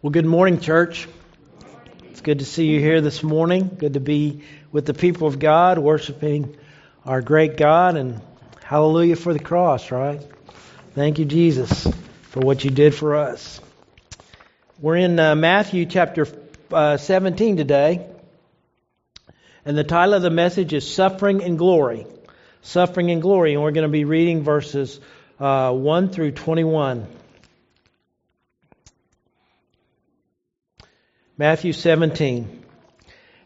Well, good morning, church. It's good to see you here this morning. Good to be with the people of God, worshiping our great God, and hallelujah for the cross, right? Thank you, Jesus, for what you did for us. We're in uh, Matthew chapter uh, 17 today, and the title of the message is Suffering and Glory. Suffering and Glory, and we're going to be reading verses uh, 1 through 21. Matthew 17.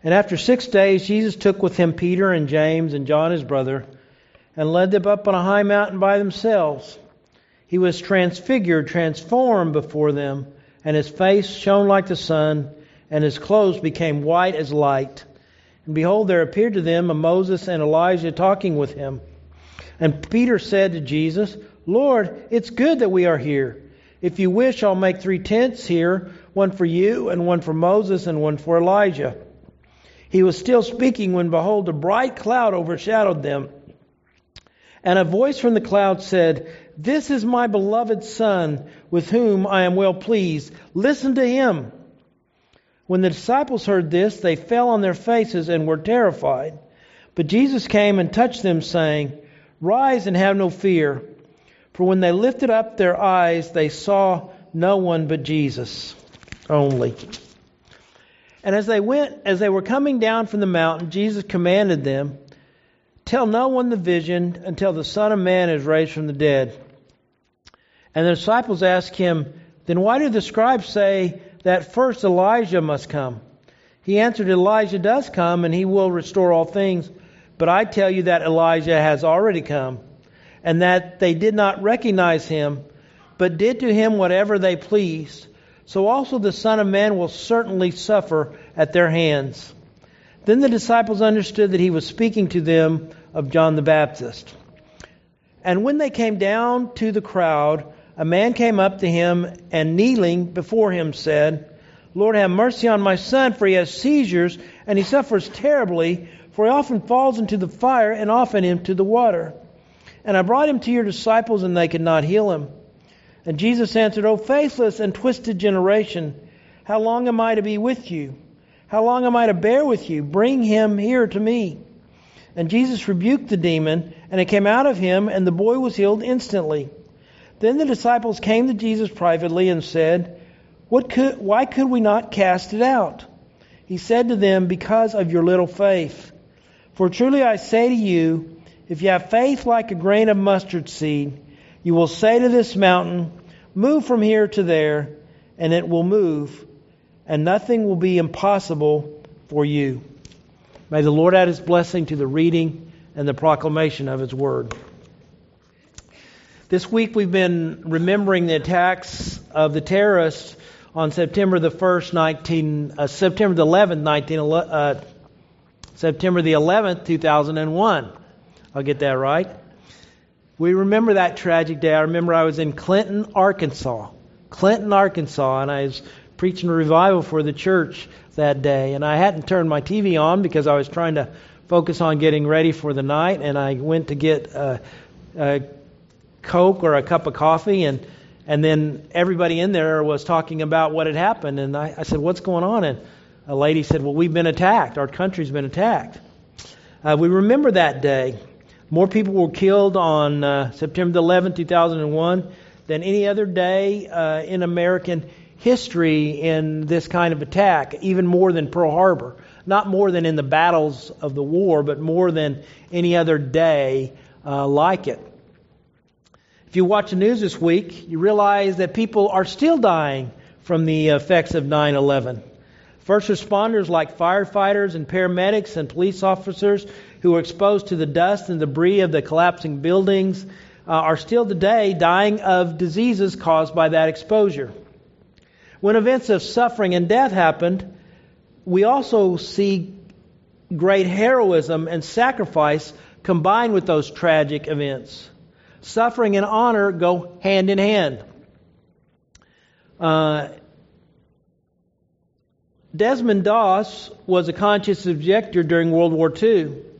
And after six days, Jesus took with him Peter and James and John his brother and led them up on a high mountain by themselves. He was transfigured, transformed before them, and his face shone like the sun, and his clothes became white as light. And behold, there appeared to them a Moses and Elijah talking with him. And Peter said to Jesus, Lord, it's good that we are here. If you wish, I'll make three tents here one for you, and one for Moses, and one for Elijah. He was still speaking when, behold, a bright cloud overshadowed them. And a voice from the cloud said, This is my beloved Son, with whom I am well pleased. Listen to him. When the disciples heard this, they fell on their faces and were terrified. But Jesus came and touched them, saying, Rise and have no fear. For when they lifted up their eyes, they saw no one but Jesus only. And as they went, as they were coming down from the mountain, Jesus commanded them, Tell no one the vision until the Son of Man is raised from the dead. And the disciples asked him, Then why do the scribes say that first Elijah must come? He answered, Elijah does come, and he will restore all things. But I tell you that Elijah has already come, and that they did not recognize him, but did to him whatever they pleased so also the Son of Man will certainly suffer at their hands. Then the disciples understood that he was speaking to them of John the Baptist. And when they came down to the crowd, a man came up to him and kneeling before him said, Lord, have mercy on my son, for he has seizures and he suffers terribly, for he often falls into the fire and often into the water. And I brought him to your disciples, and they could not heal him. And Jesus answered, O faithless and twisted generation, how long am I to be with you? How long am I to bear with you? Bring him here to me. And Jesus rebuked the demon, and it came out of him, and the boy was healed instantly. Then the disciples came to Jesus privately and said, what could, Why could we not cast it out? He said to them, Because of your little faith. For truly I say to you, if you have faith like a grain of mustard seed, you will say to this mountain, Move from here to there, and it will move, and nothing will be impossible for you. May the Lord add his blessing to the reading and the proclamation of his word. This week we've been remembering the attacks of the terrorists on September the 1st, 19, uh, September the 11th, 19, uh, September the 11th, 2001. I'll get that right. We remember that tragic day. I remember I was in Clinton, Arkansas. Clinton, Arkansas, and I was preaching a revival for the church that day. And I hadn't turned my TV on because I was trying to focus on getting ready for the night. And I went to get a, a Coke or a cup of coffee, and and then everybody in there was talking about what had happened. And I, I said, "What's going on?" And a lady said, "Well, we've been attacked. Our country's been attacked." Uh, we remember that day. More people were killed on uh, September 11, 2001, than any other day uh, in American history in this kind of attack, even more than Pearl Harbor. Not more than in the battles of the war, but more than any other day uh, like it. If you watch the news this week, you realize that people are still dying from the effects of 9 11. First responders like firefighters and paramedics and police officers who were exposed to the dust and debris of the collapsing buildings uh, are still today dying of diseases caused by that exposure. When events of suffering and death happened, we also see great heroism and sacrifice combined with those tragic events. Suffering and honor go hand in hand. Uh, Desmond Doss was a conscious objector during World War II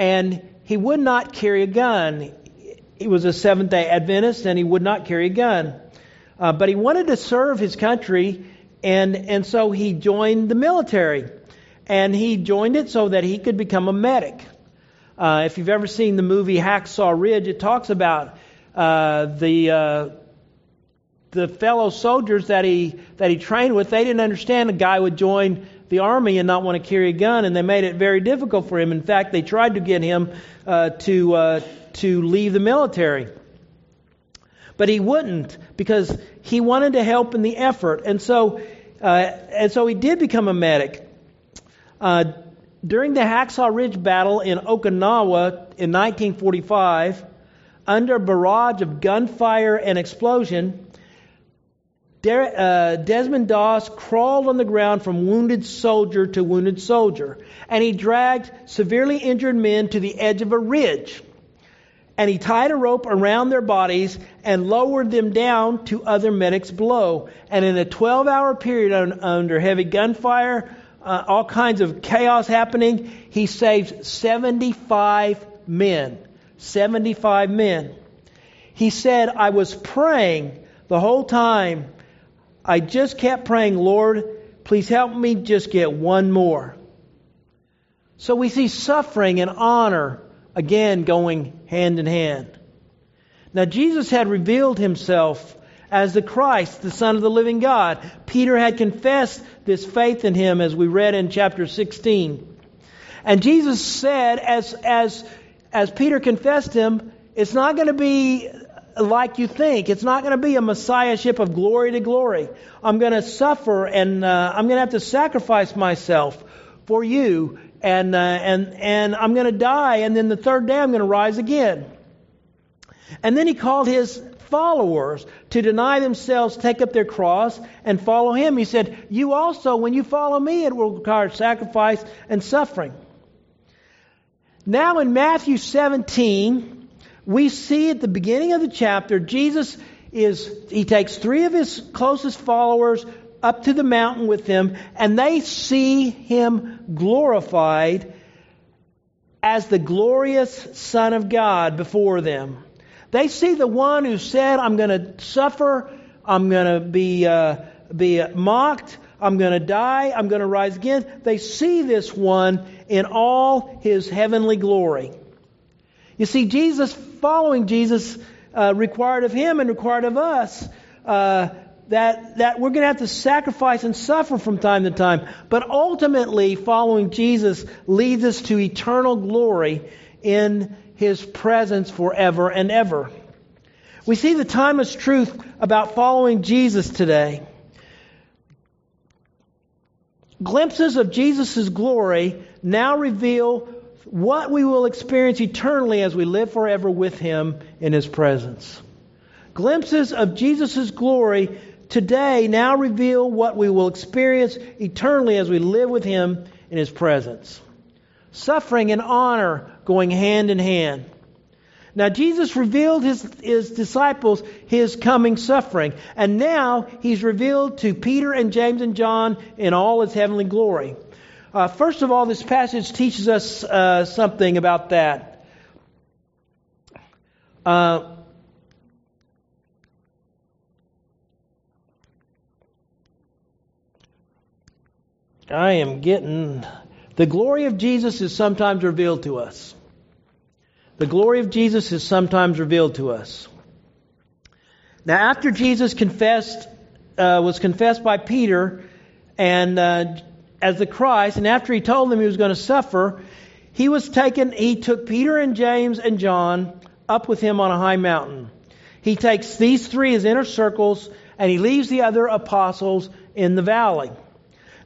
and he would not carry a gun. He was a Seventh day Adventist and he would not carry a gun. Uh, but he wanted to serve his country and and so he joined the military, and he joined it so that he could become a medic. Uh, if you've ever seen the movie Hacksaw Ridge, it talks about uh, the uh, the fellow soldiers that he that he trained with. They didn't understand a guy would join the army and not want to carry a gun, and they made it very difficult for him. In fact, they tried to get him uh, to uh, to leave the military, but he wouldn't because he wanted to help in the effort, and so uh, and so he did become a medic. Uh, during the Hacksaw Ridge battle in Okinawa in 1945, under a barrage of gunfire and explosion, uh, Desmond Doss crawled on the ground from wounded soldier to wounded soldier, and he dragged severely injured men to the edge of a ridge. And he tied a rope around their bodies and lowered them down to other medics below. And in a 12 hour period under heavy gunfire, uh, all kinds of chaos happening, he saved 75 men. 75 men. He said, I was praying the whole time I just kept praying, Lord, please help me just get one more. So we see suffering and honor again going hand in hand. Now, Jesus had revealed himself as the Christ, the Son of the living God. Peter had confessed this faith in him as we read in chapter 16. And Jesus said, as, as, as Peter confessed him, it's not going to be like you think. It's not going to be a messiahship of glory to glory. I'm going to suffer and uh, I'm going to have to sacrifice myself for you, and uh, and and I'm going to die, and then the third day I'm going to rise again. And then he called his followers to deny themselves, take up their cross, and follow him. He said, "You also, when you follow me, it will require sacrifice and suffering." Now in Matthew 17 we see at the beginning of the chapter, Jesus is, he takes three of his closest followers up to the mountain with him, and they see him glorified as the glorious Son of God before them. They see the one who said, I'm going to suffer, I'm going to be, uh, be mocked, I'm going to die, I'm going to rise again. They see this one in all his heavenly glory. You see, Jesus, following Jesus, uh, required of him and required of us uh, that, that we're going to have to sacrifice and suffer from time to time. But ultimately, following Jesus leads us to eternal glory in his presence forever and ever. We see the timeless truth about following Jesus today. Glimpses of Jesus' glory now reveal what we will experience eternally as we live forever with Him in His presence. Glimpses of Jesus' glory today now reveal what we will experience eternally as we live with Him in His presence. Suffering and honor going hand in hand. Now, Jesus revealed his, his disciples his coming suffering, and now he's revealed to Peter and James and John in all his heavenly glory. Uh, first of all, this passage teaches us uh, something about that. Uh, I am getting. The glory of Jesus is sometimes revealed to us. The glory of Jesus is sometimes revealed to us. Now, after Jesus confessed, uh, was confessed by Peter, and uh, as the Christ, and after he told them he was going to suffer, he was taken, he took Peter and James and John up with him on a high mountain. He takes these three as inner circles, and he leaves the other apostles in the valley.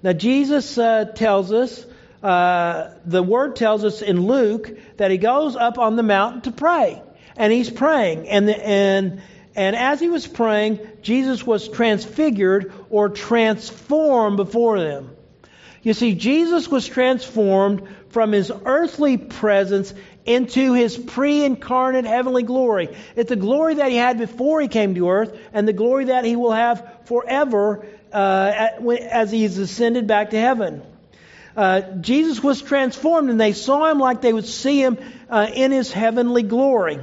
Now, Jesus uh, tells us, uh, the word tells us in Luke that he goes up on the mountain to pray. And he's praying. And, the, and, and as he was praying, Jesus was transfigured or transformed before them. You see, Jesus was transformed from his earthly presence into his pre incarnate heavenly glory. It's the glory that he had before he came to earth and the glory that he will have forever uh, as he's ascended back to heaven. Uh, Jesus was transformed and they saw him like they would see him uh, in his heavenly glory.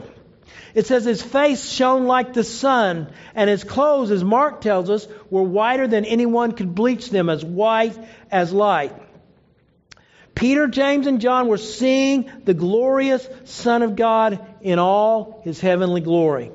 It says his face shone like the sun, and his clothes, as Mark tells us, were whiter than anyone could bleach them, as white as light. Peter, James, and John were seeing the glorious Son of God in all his heavenly glory.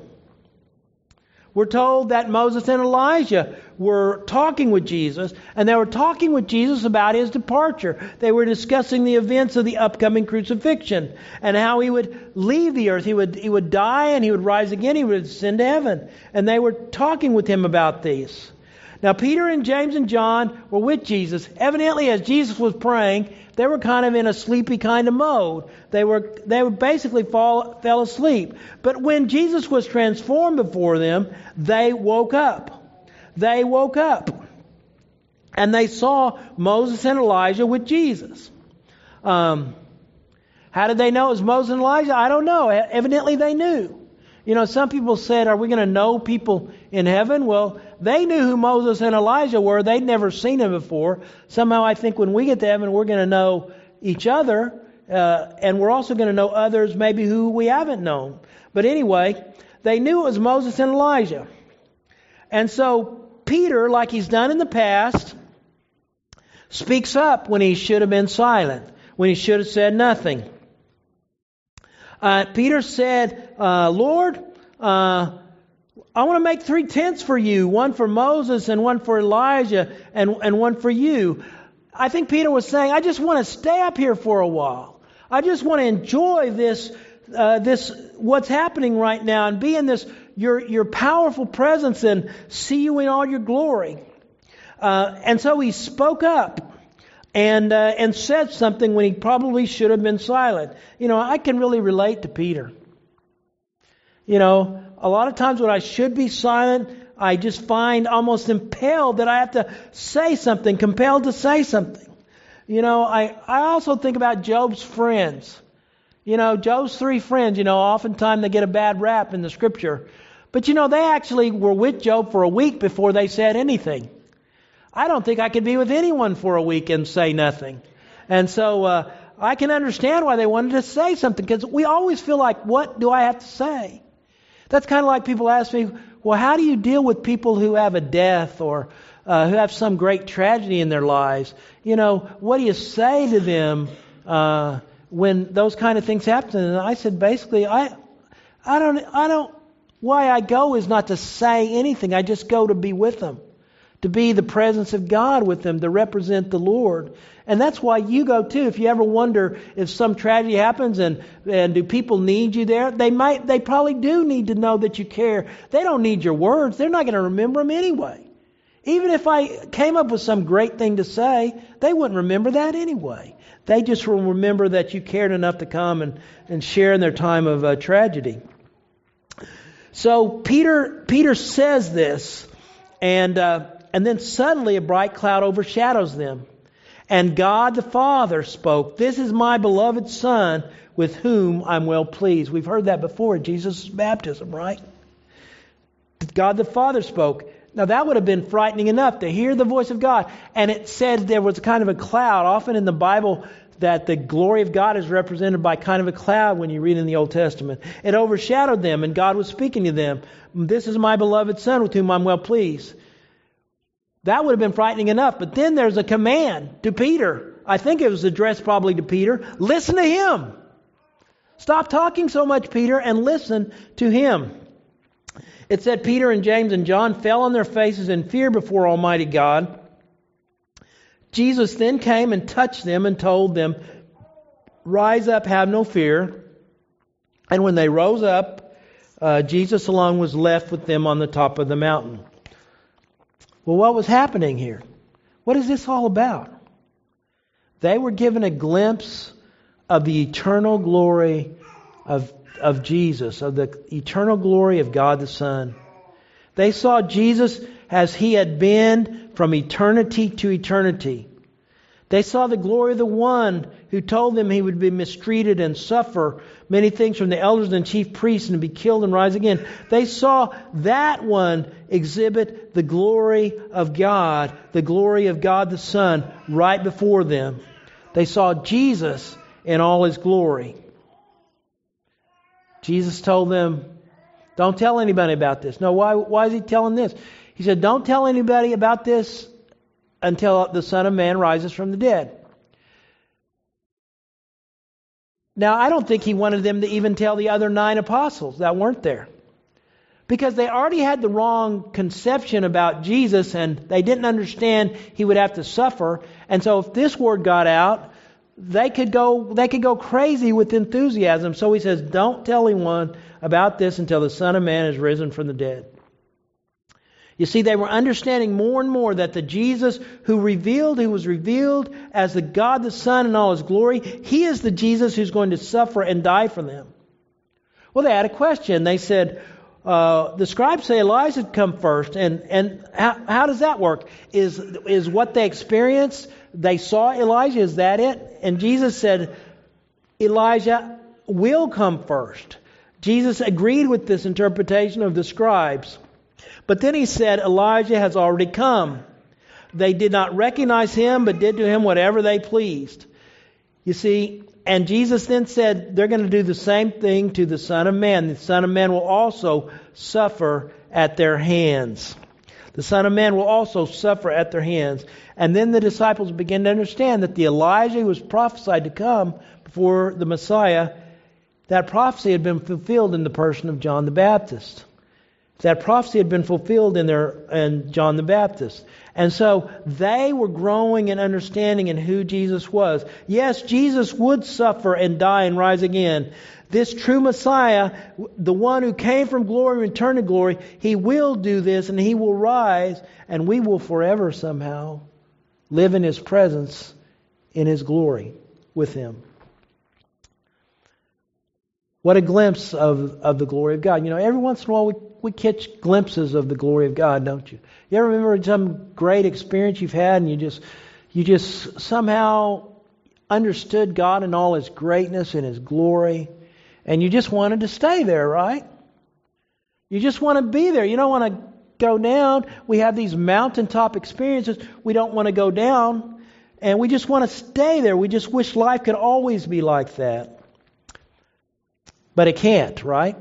We're told that Moses and Elijah were talking with Jesus, and they were talking with Jesus about his departure. They were discussing the events of the upcoming crucifixion and how he would leave the earth. He would, he would die and he would rise again. He would ascend to heaven. And they were talking with him about these. Now, Peter and James and John were with Jesus. Evidently, as Jesus was praying, they were kind of in a sleepy kind of mode. They were they would basically fall fell asleep. But when Jesus was transformed before them, they woke up. They woke up. And they saw Moses and Elijah with Jesus. Um, how did they know it was Moses and Elijah? I don't know. Evidently, they knew. You know, some people said, Are we going to know people in heaven? Well, they knew who Moses and Elijah were. They'd never seen them before. Somehow I think when we get to heaven, we're going to know each other, uh, and we're also going to know others maybe who we haven't known. But anyway, they knew it was Moses and Elijah. And so Peter, like he's done in the past, speaks up when he should have been silent, when he should have said nothing. Uh, Peter said, uh, Lord, uh, I want to make three tents for you one for Moses, and one for Elijah, and, and one for you. I think Peter was saying, I just want to stay up here for a while. I just want to enjoy this, uh, this what's happening right now, and be in this your your powerful presence, and see you in all your glory. Uh, and so he spoke up and uh, and said something when he probably should have been silent. You know, I can really relate to Peter. You know, a lot of times when I should be silent, I just find almost impelled that I have to say something, compelled to say something. You know, I, I also think about Job's friends. You know, Job's three friends, you know, oftentimes they get a bad rap in the scripture. But you know, they actually were with Job for a week before they said anything. I don't think I could be with anyone for a week and say nothing. And so uh, I can understand why they wanted to say something because we always feel like, what do I have to say? That's kind of like people ask me, well, how do you deal with people who have a death or uh, who have some great tragedy in their lives? You know, what do you say to them uh, when those kind of things happen? And I said, basically, I, I don't, I don't. Why I go is not to say anything. I just go to be with them to be the presence of God with them, to represent the Lord. And that's why you go too. If you ever wonder if some tragedy happens and, and do people need you there, they might, they probably do need to know that you care. They don't need your words. They're not going to remember them anyway. Even if I came up with some great thing to say, they wouldn't remember that anyway. They just will remember that you cared enough to come and, and share in their time of uh, tragedy. So Peter, Peter says this, and, uh, and then suddenly a bright cloud overshadows them. And God the Father spoke, This is my beloved Son with whom I'm well pleased. We've heard that before Jesus' baptism, right? God the Father spoke. Now that would have been frightening enough to hear the voice of God. And it said there was a kind of a cloud. Often in the Bible, that the glory of God is represented by kind of a cloud when you read in the Old Testament. It overshadowed them, and God was speaking to them. This is my beloved Son with whom I'm well pleased. That would have been frightening enough. But then there's a command to Peter. I think it was addressed probably to Peter. Listen to him. Stop talking so much, Peter, and listen to him. It said Peter and James and John fell on their faces in fear before Almighty God. Jesus then came and touched them and told them, Rise up, have no fear. And when they rose up, uh, Jesus alone was left with them on the top of the mountain. Well, what was happening here? What is this all about? They were given a glimpse of the eternal glory of, of Jesus, of the eternal glory of God the Son. They saw Jesus as he had been from eternity to eternity. They saw the glory of the one who told them he would be mistreated and suffer many things from the elders and chief priests and be killed and rise again. They saw that one exhibit the glory of God, the glory of God the Son, right before them. They saw Jesus in all his glory. Jesus told them, Don't tell anybody about this. No, why, why is he telling this? He said, Don't tell anybody about this until the Son of Man rises from the dead. Now, I don't think he wanted them to even tell the other nine apostles that weren't there. Because they already had the wrong conception about Jesus and they didn't understand he would have to suffer. And so if this word got out, they could go they could go crazy with enthusiasm. So he says, Don't tell anyone about this until the Son of Man is risen from the dead. You see, they were understanding more and more that the Jesus who revealed, who was revealed as the God the Son in all his glory, he is the Jesus who's going to suffer and die for them. Well, they had a question. They said, uh, the scribes say Elijah come first, and, and how, how does that work? Is, is what they experienced, they saw Elijah, is that it? And Jesus said, Elijah will come first. Jesus agreed with this interpretation of the scribes. But then he said, Elijah has already come. They did not recognize him, but did to him whatever they pleased. You see, and Jesus then said, they're going to do the same thing to the Son of Man. The Son of Man will also suffer at their hands. The Son of Man will also suffer at their hands. And then the disciples began to understand that the Elijah who was prophesied to come before the Messiah, that prophecy had been fulfilled in the person of John the Baptist. That prophecy had been fulfilled in their in John the Baptist. And so they were growing in understanding in who Jesus was. Yes, Jesus would suffer and die and rise again. This true Messiah, the one who came from glory and returned to glory, he will do this and he will rise and we will forever somehow live in his presence in his glory with him. What a glimpse of, of the glory of God. You know, every once in a while we, we catch glimpses of the glory of God, don't you? You ever remember some great experience you've had and you just you just somehow understood God in all his greatness and his glory and you just wanted to stay there, right? You just want to be there. You don't want to go down. We have these mountaintop experiences. We don't want to go down and we just want to stay there. We just wish life could always be like that. But it can't, right?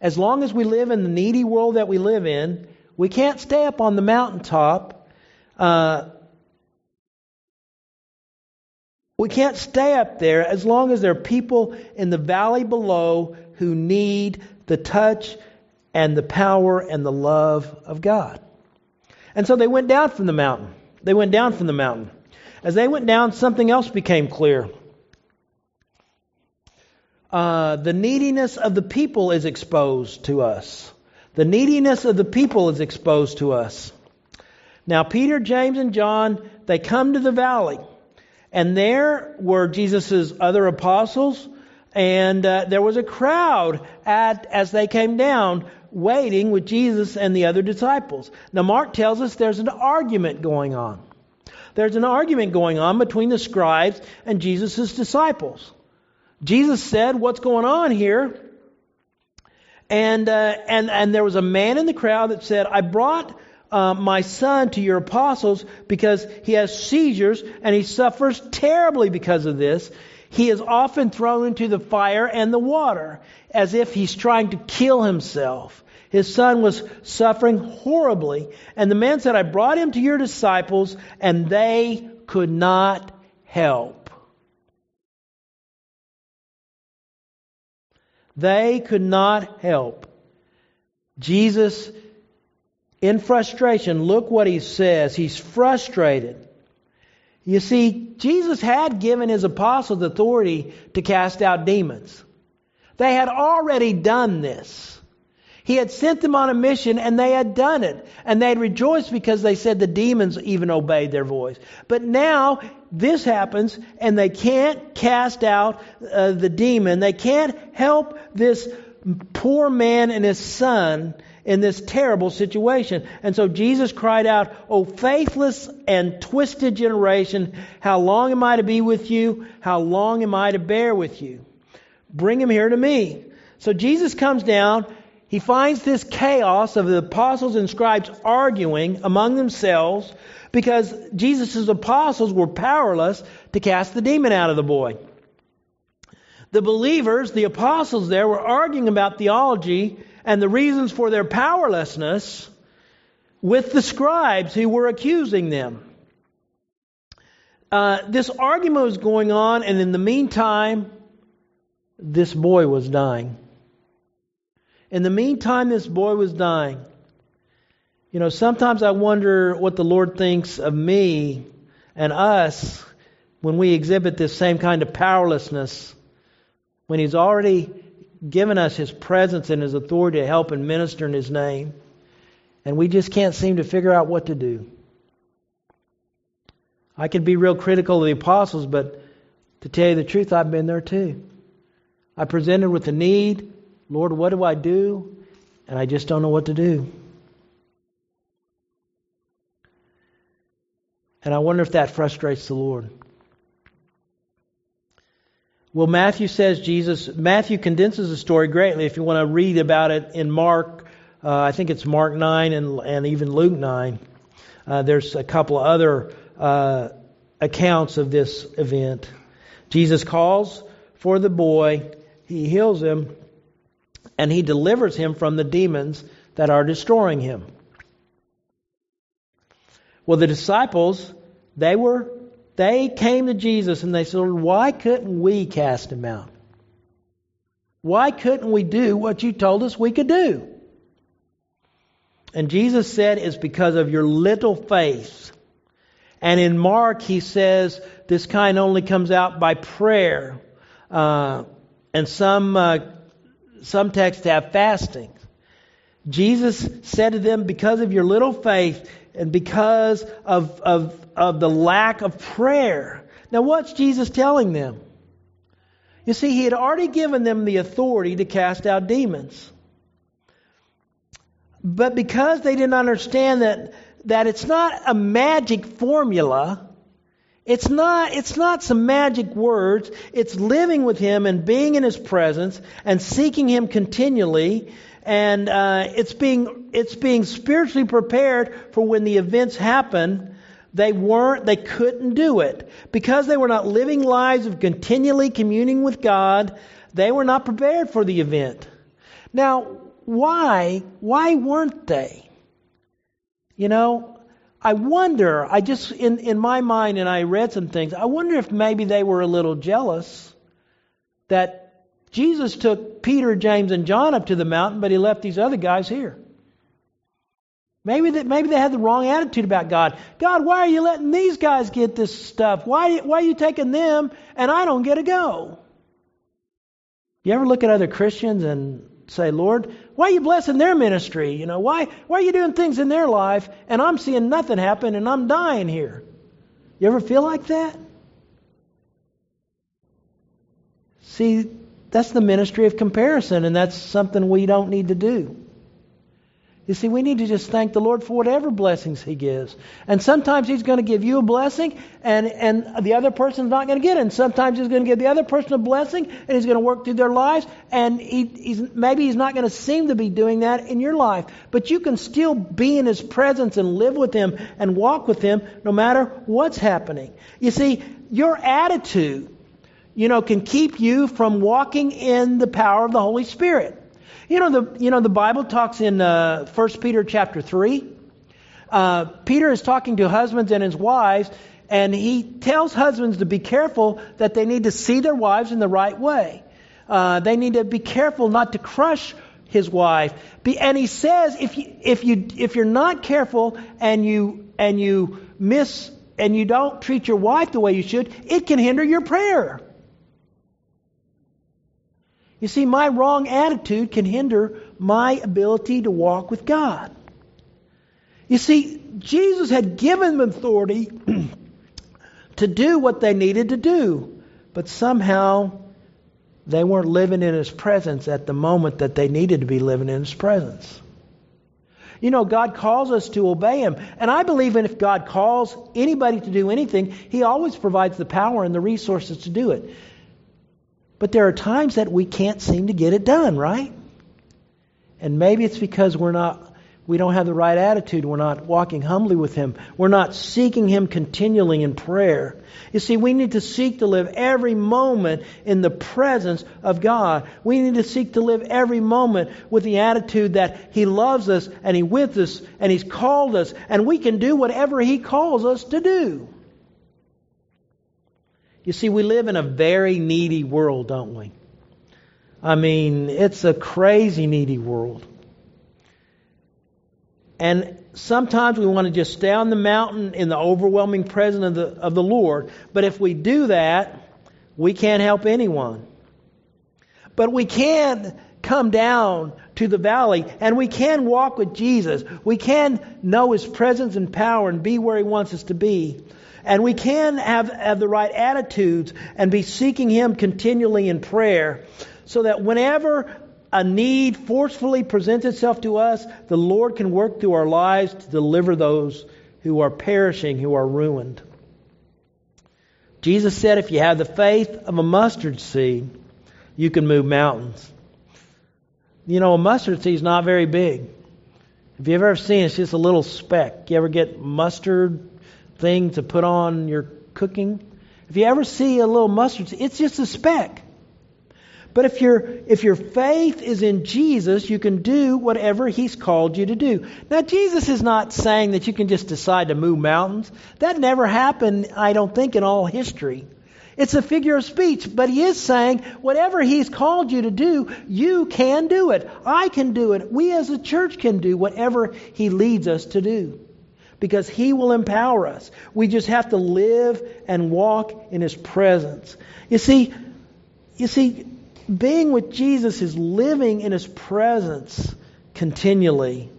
As long as we live in the needy world that we live in, we can't stay up on the mountaintop. Uh, we can't stay up there as long as there are people in the valley below who need the touch and the power and the love of God. And so they went down from the mountain. They went down from the mountain. As they went down, something else became clear uh, the neediness of the people is exposed to us. The neediness of the people is exposed to us. Now, Peter, James, and John, they come to the valley. And there were Jesus' other apostles, and uh, there was a crowd at, as they came down waiting with Jesus and the other disciples. Now, Mark tells us there's an argument going on. There's an argument going on between the scribes and Jesus' disciples. Jesus said, What's going on here? And, uh, and, and there was a man in the crowd that said, I brought uh, my son to your apostles because he has seizures and he suffers terribly because of this. He is often thrown into the fire and the water as if he's trying to kill himself. His son was suffering horribly. And the man said, I brought him to your disciples and they could not help. They could not help. Jesus, in frustration, look what he says. He's frustrated. You see, Jesus had given his apostles authority to cast out demons. They had already done this. He had sent them on a mission and they had done it. And they had rejoiced because they said the demons even obeyed their voice. But now this happens and they can't cast out uh, the demon. They can't help this poor man and his son in this terrible situation. And so Jesus cried out, O faithless and twisted generation, how long am I to be with you? How long am I to bear with you? Bring him here to me. So Jesus comes down he finds this chaos of the apostles and scribes arguing among themselves because Jesus' apostles were powerless to cast the demon out of the boy. The believers, the apostles there, were arguing about theology and the reasons for their powerlessness with the scribes who were accusing them. Uh, this argument was going on, and in the meantime, this boy was dying. In the meantime, this boy was dying. You know, sometimes I wonder what the Lord thinks of me and us when we exhibit this same kind of powerlessness, when He's already given us His presence and His authority to help and minister in His name, and we just can't seem to figure out what to do. I can be real critical of the apostles, but to tell you the truth, I've been there too. I presented with a need. Lord, what do I do? And I just don't know what to do. And I wonder if that frustrates the Lord. Well, Matthew says Jesus, Matthew condenses the story greatly. If you want to read about it in Mark, uh, I think it's Mark 9 and, and even Luke 9. Uh, there's a couple of other uh, accounts of this event. Jesus calls for the boy, he heals him, and he delivers him from the demons that are destroying him. Well, the disciples, they were they came to Jesus and they said, Why couldn't we cast him out? Why couldn't we do what you told us we could do? And Jesus said, It's because of your little faith. And in Mark, he says, This kind only comes out by prayer. Uh, and some, uh, some texts have fasting. Jesus said to them, Because of your little faith, and because of, of, of the lack of prayer. Now, what's Jesus telling them? You see, he had already given them the authority to cast out demons. But because they didn't understand that, that it's not a magic formula, it's not, it's not some magic words, it's living with him and being in his presence and seeking him continually and uh, it's being it's being spiritually prepared for when the events happen. They weren't, they couldn't do it because they were not living lives of continually communing with God. They were not prepared for the event. Now, why? Why weren't they? You know, I wonder. I just in in my mind, and I read some things. I wonder if maybe they were a little jealous that Jesus took Peter, James, and John up to the mountain, but he left these other guys here. Maybe that maybe they had the wrong attitude about God. God, why are you letting these guys get this stuff? Why why are you taking them and I don't get to go? You ever look at other Christians and say, Lord, why are you blessing their ministry? You know, why why are you doing things in their life and I'm seeing nothing happen and I'm dying here? You ever feel like that? See, that's the ministry of comparison, and that's something we don't need to do. You see, we need to just thank the Lord for whatever blessings He gives. And sometimes He's going to give you a blessing, and, and the other person's not going to get it. And sometimes He's going to give the other person a blessing, and He's going to work through their lives. And he, he's, maybe He's not going to seem to be doing that in your life. But you can still be in His presence and live with Him and walk with Him no matter what's happening. You see, your attitude you know, can keep you from walking in the power of the Holy Spirit. You know, the, you know, the Bible talks in uh, 1 Peter chapter 3. Uh, Peter is talking to husbands and his wives, and he tells husbands to be careful that they need to see their wives in the right way. Uh, they need to be careful not to crush his wife. Be, and he says, if you, if you, if you're not careful and you, and you miss, and you don't treat your wife the way you should, it can hinder your prayer. You see, my wrong attitude can hinder my ability to walk with God. You see, Jesus had given them authority to do what they needed to do, but somehow they weren't living in His presence at the moment that they needed to be living in His presence. You know, God calls us to obey Him. And I believe in if God calls anybody to do anything, He always provides the power and the resources to do it. But there are times that we can't seem to get it done, right? And maybe it's because we're not we don't have the right attitude. We're not walking humbly with Him. We're not seeking Him continually in prayer. You see, we need to seek to live every moment in the presence of God. We need to seek to live every moment with the attitude that He loves us and He's with us and He's called us and we can do whatever He calls us to do. You see, we live in a very needy world, don't we? I mean, it's a crazy needy world. And sometimes we want to just stay on the mountain in the overwhelming presence of the, of the Lord. But if we do that, we can't help anyone. But we can come down to the valley and we can walk with Jesus. We can know His presence and power and be where He wants us to be. And we can have, have the right attitudes and be seeking Him continually in prayer so that whenever a need forcefully presents itself to us, the Lord can work through our lives to deliver those who are perishing, who are ruined. Jesus said, if you have the faith of a mustard seed, you can move mountains. You know, a mustard seed is not very big. If you've ever seen it, it's just a little speck. You ever get mustard thing to put on your cooking? If you ever see a little mustard it's just a speck. But if your if your faith is in Jesus, you can do whatever he's called you to do. Now Jesus is not saying that you can just decide to move mountains. That never happened, I don't think in all history. It's a figure of speech, but he is saying whatever he's called you to do, you can do it. I can do it. We as a church can do whatever he leads us to do. Because he will empower us. We just have to live and walk in his presence. You see, you see, being with Jesus is living in His presence continually.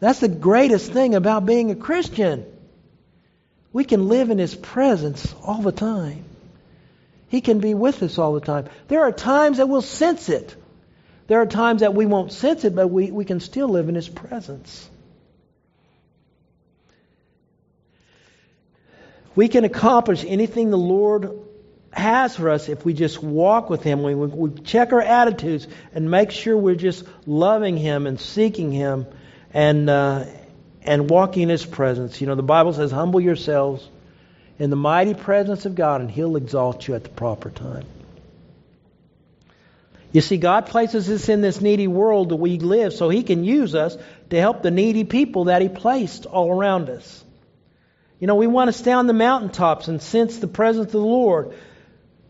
That's the greatest thing about being a Christian. We can live in His presence all the time. He can be with us all the time. There are times that we'll sense it. There are times that we won't sense it, but we, we can still live in His presence. We can accomplish anything the Lord has for us if we just walk with Him, we, we check our attitudes and make sure we're just loving Him and seeking Him and, uh, and walking in His presence. You know, the Bible says, humble yourselves in the mighty presence of God and He'll exalt you at the proper time. You see, God places us in this needy world that we live so He can use us to help the needy people that He placed all around us. You know, we want to stay on the mountaintops and sense the presence of the Lord.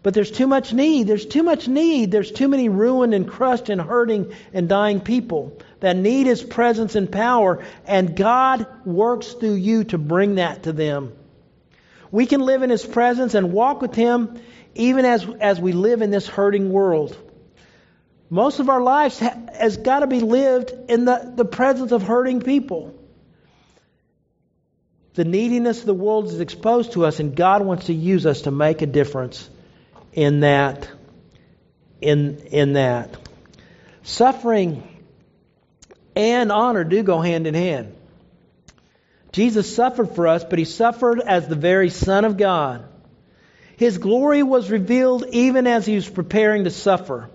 But there's too much need. There's too much need. There's too many ruined and crushed and hurting and dying people that need His presence and power, and God works through you to bring that to them. We can live in His presence and walk with Him even as, as we live in this hurting world. Most of our lives ha- has got to be lived in the, the presence of hurting people. The neediness of the world is exposed to us, and God wants to use us to make a difference in that in in that. Suffering and honor do go hand in hand. Jesus suffered for us, but he suffered as the very Son of God. His glory was revealed even as he was preparing to suffer.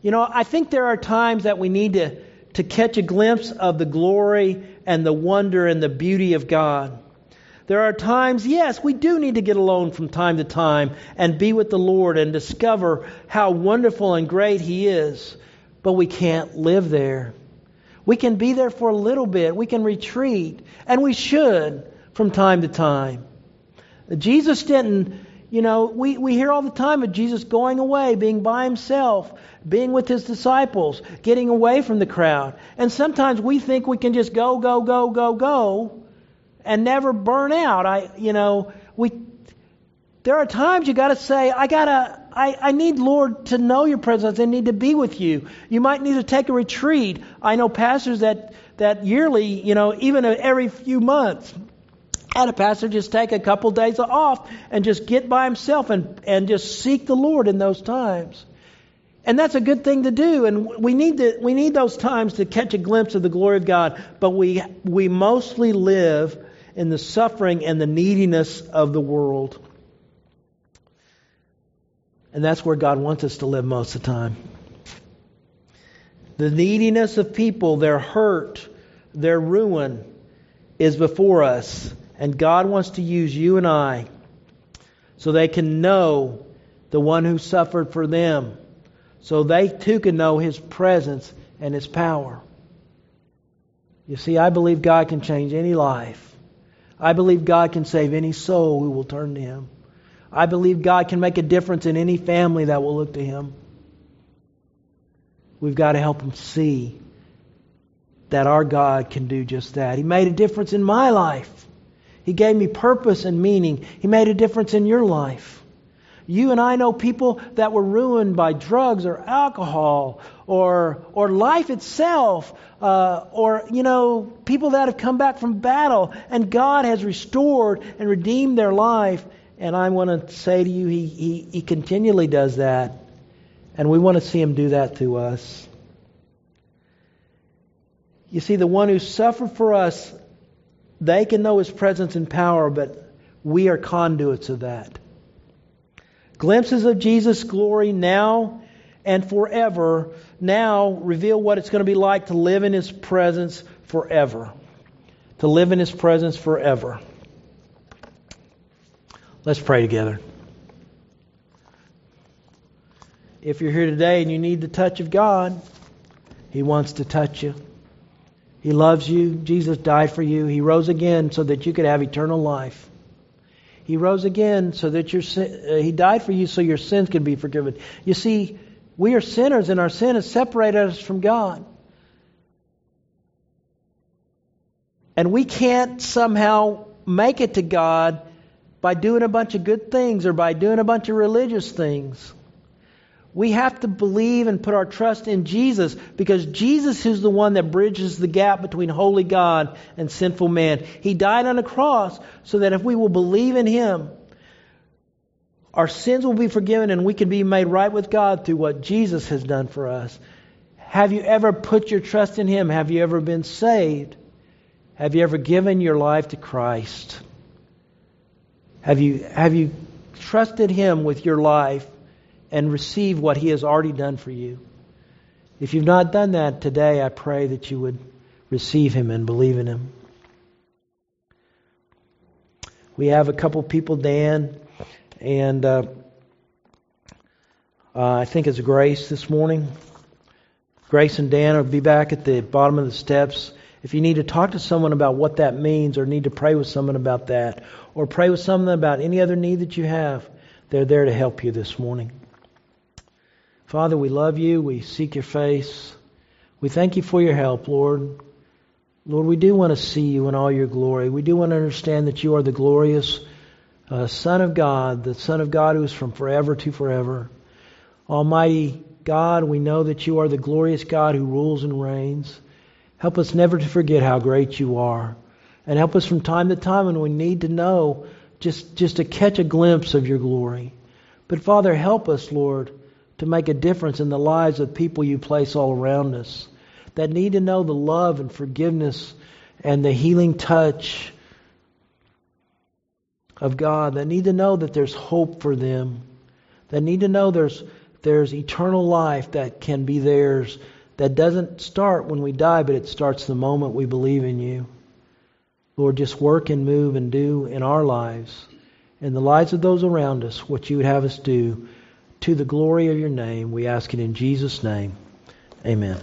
You know, I think there are times that we need to, to catch a glimpse of the glory and the wonder and the beauty of God. There are times, yes, we do need to get alone from time to time and be with the Lord and discover how wonderful and great He is. But we can't live there. We can be there for a little bit. We can retreat. And we should from time to time. Jesus didn't, you know, we, we hear all the time of Jesus going away, being by himself, being with his disciples, getting away from the crowd. And sometimes we think we can just go, go, go, go, go and never burn out. I, you know, we, there are times you got to say, I gotta, I, I need Lord to know your presence. I need to be with you. You might need to take a retreat. I know pastors that that yearly, you know, even every few months, had a pastor just take a couple days off and just get by himself and and just seek the Lord in those times. And that's a good thing to do. And we need to, we need those times to catch a glimpse of the glory of God. But we we mostly live in the suffering and the neediness of the world. And that's where God wants us to live most of the time. The neediness of people, their hurt, their ruin is before us. And God wants to use you and I so they can know the one who suffered for them, so they too can know his presence and his power. You see, I believe God can change any life. I believe God can save any soul who will turn to him. I believe God can make a difference in any family that will look to him. We've got to help them see that our God can do just that. He made a difference in my life. He gave me purpose and meaning. He made a difference in your life. You and I know people that were ruined by drugs or alcohol or or life itself, uh, or you know people that have come back from battle and God has restored and redeemed their life. And I want to say to you, he, he he continually does that, and we want to see Him do that to us. You see, the one who suffered for us, they can know His presence and power, but we are conduits of that. Glimpses of Jesus' glory now and forever now reveal what it's going to be like to live in His presence forever. To live in His presence forever. Let's pray together. If you're here today and you need the touch of God, He wants to touch you. He loves you. Jesus died for you. He rose again so that you could have eternal life. He rose again so that your sin, uh, He died for you so your sins can be forgiven. You see, we are sinners and our sin has separated us from God. And we can't somehow make it to God by doing a bunch of good things or by doing a bunch of religious things. We have to believe and put our trust in Jesus because Jesus is the one that bridges the gap between holy God and sinful man. He died on a cross so that if we will believe in Him, our sins will be forgiven and we can be made right with God through what Jesus has done for us. Have you ever put your trust in Him? Have you ever been saved? Have you ever given your life to Christ? Have you, have you trusted Him with your life? And receive what He has already done for you. If you've not done that today, I pray that you would receive Him and believe in Him. We have a couple people, Dan, and uh, uh, I think it's Grace this morning. Grace and Dan will be back at the bottom of the steps. If you need to talk to someone about what that means, or need to pray with someone about that, or pray with someone about any other need that you have, they're there to help you this morning. Father, we love you. We seek your face. We thank you for your help, Lord. Lord, we do want to see you in all your glory. We do want to understand that you are the glorious uh, Son of God, the Son of God who is from forever to forever. Almighty God, we know that you are the glorious God who rules and reigns. Help us never to forget how great you are. And help us from time to time when we need to know, just, just to catch a glimpse of your glory. But Father, help us, Lord to make a difference in the lives of people you place all around us that need to know the love and forgiveness and the healing touch of God, that need to know that there's hope for them, that need to know there's, there's eternal life that can be theirs, that doesn't start when we die, but it starts the moment we believe in you. Lord, just work and move and do in our lives, in the lives of those around us, what you would have us do to the glory of your name. We ask it in Jesus' name. Amen.